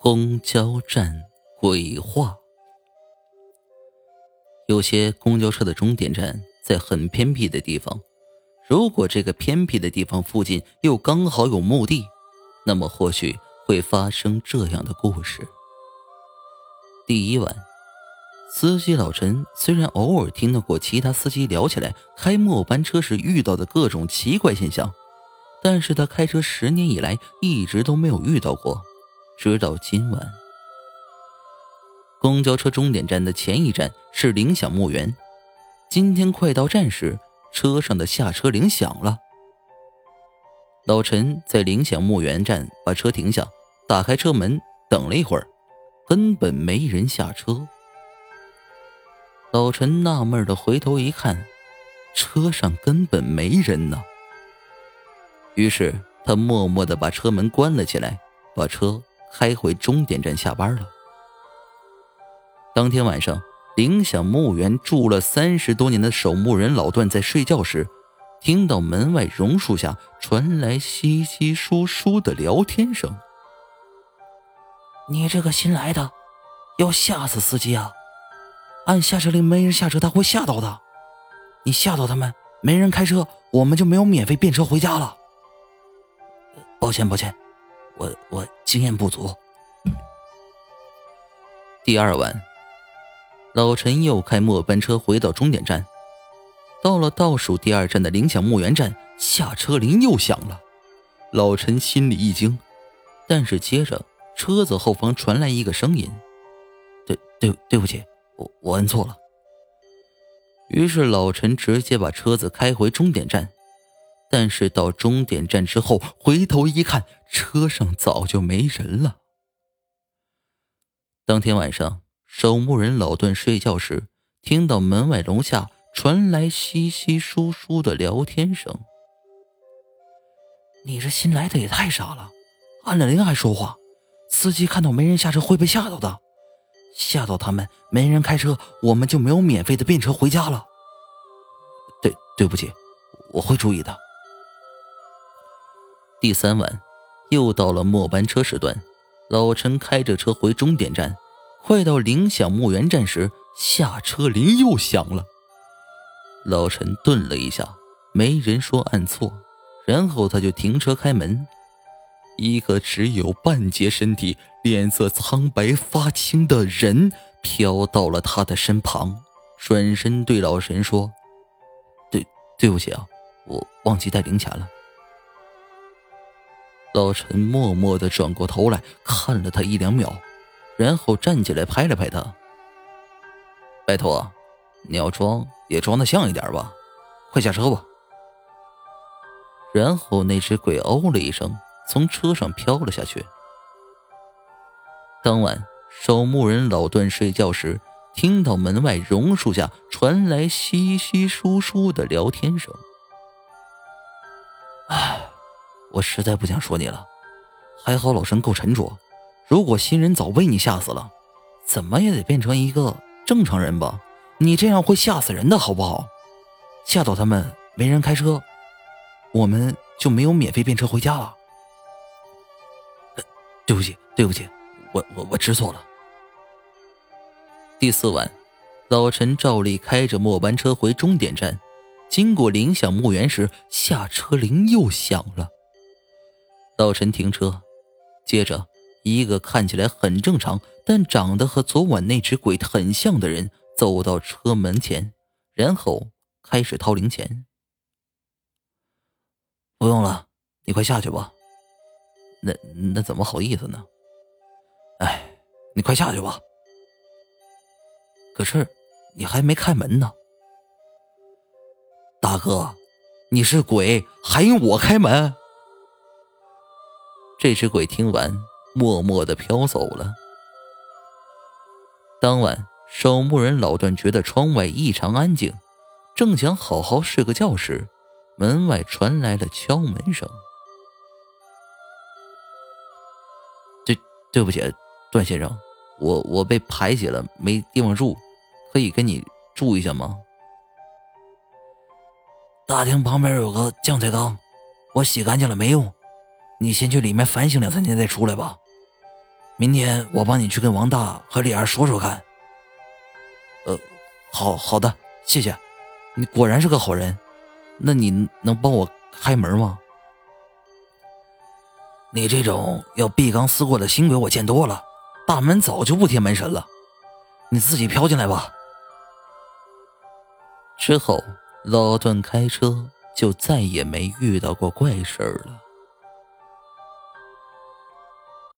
公交站鬼话。有些公交车的终点站在很偏僻的地方，如果这个偏僻的地方附近又刚好有墓地，那么或许会发生这样的故事。第一晚，司机老陈虽然偶尔听到过其他司机聊起来开末班车时遇到的各种奇怪现象，但是他开车十年以来一直都没有遇到过。直到今晚，公交车终点站的前一站是铃响墓园。今天快到站时，车上的下车铃响了。老陈在铃响墓园站把车停下，打开车门，等了一会儿，根本没人下车。老陈纳闷的回头一看，车上根本没人呢。于是他默默的把车门关了起来，把车。开回终点站下班了。当天晚上，铃响墓园住了三十多年的守墓人老段在睡觉时，听到门外榕树下传来稀稀疏疏的聊天声。你这个新来的，要吓死司机啊！按下车铃没人下车，他会吓到的。你吓到他们，没人开车，我们就没有免费便车回家了。抱歉，抱歉。我我经验不足。第二晚，老陈又开末班车回到终点站，到了倒数第二站的铃响墓园站，下车铃又响了。老陈心里一惊，但是接着车子后方传来一个声音：“对对对不起，我我摁错了。”于是老陈直接把车子开回终点站。但是到终点站之后，回头一看，车上早就没人了。当天晚上，守墓人老段睡觉时，听到门外楼下传来稀稀疏疏的聊天声。你这新来的也太傻了，按了铃还说话，司机看到没人下车会被吓到的，吓到他们没人开车，我们就没有免费的便车回家了。对，对不起，我会注意的。第三晚，又到了末班车时段，老陈开着车回终点站，快到铃响墓园站时，下车铃又响了。老陈顿了一下，没人说按错，然后他就停车开门。一个只有半截身体、脸色苍白发青的人飘到了他的身旁，转身对老陈说：“对，对不起啊，我忘记带零钱了。”老陈默默的转过头来看了他一两秒，然后站起来拍了拍他：“拜托，你要装也装的像一点吧，快下车吧。”然后那只鬼哦了一声，从车上飘了下去。当晚，守墓人老段睡觉时，听到门外榕树下传来稀稀疏疏的聊天声。我实在不想说你了，还好老陈够沉着。如果新人早被你吓死了，怎么也得变成一个正常人吧？你这样会吓死人的，好不好？吓到他们没人开车，我们就没有免费便车回家了。对不起，对不起，我我我知错了。第四晚，老陈照例开着末班车回终点站，经过铃响墓园时，下车铃又响了。老陈停车，接着，一个看起来很正常，但长得和昨晚那只鬼很像的人走到车门前，然后开始掏零钱。不用了，你快下去吧。那那怎么好意思呢？哎，你快下去吧。可是你还没开门呢，大哥，你是鬼，还用我开门？这只鬼听完，默默的飘走了。当晚，守墓人老段觉得窗外异常安静，正想好好睡个觉时，门外传来了敲门声。对，对不起，段先生，我我被排挤了，没地方住，可以跟你住一下吗？大厅旁边有个酱菜缸，我洗干净了没用。你先去里面反省两三天再出来吧。明天我帮你去跟王大和李二说说看。呃，好好的，谢谢。你果然是个好人。那你能帮我开门吗？你这种要毕刚思过的新鬼我见多了，大门早就不贴门神了。你自己飘进来吧。之后，老段开车就再也没遇到过怪事了。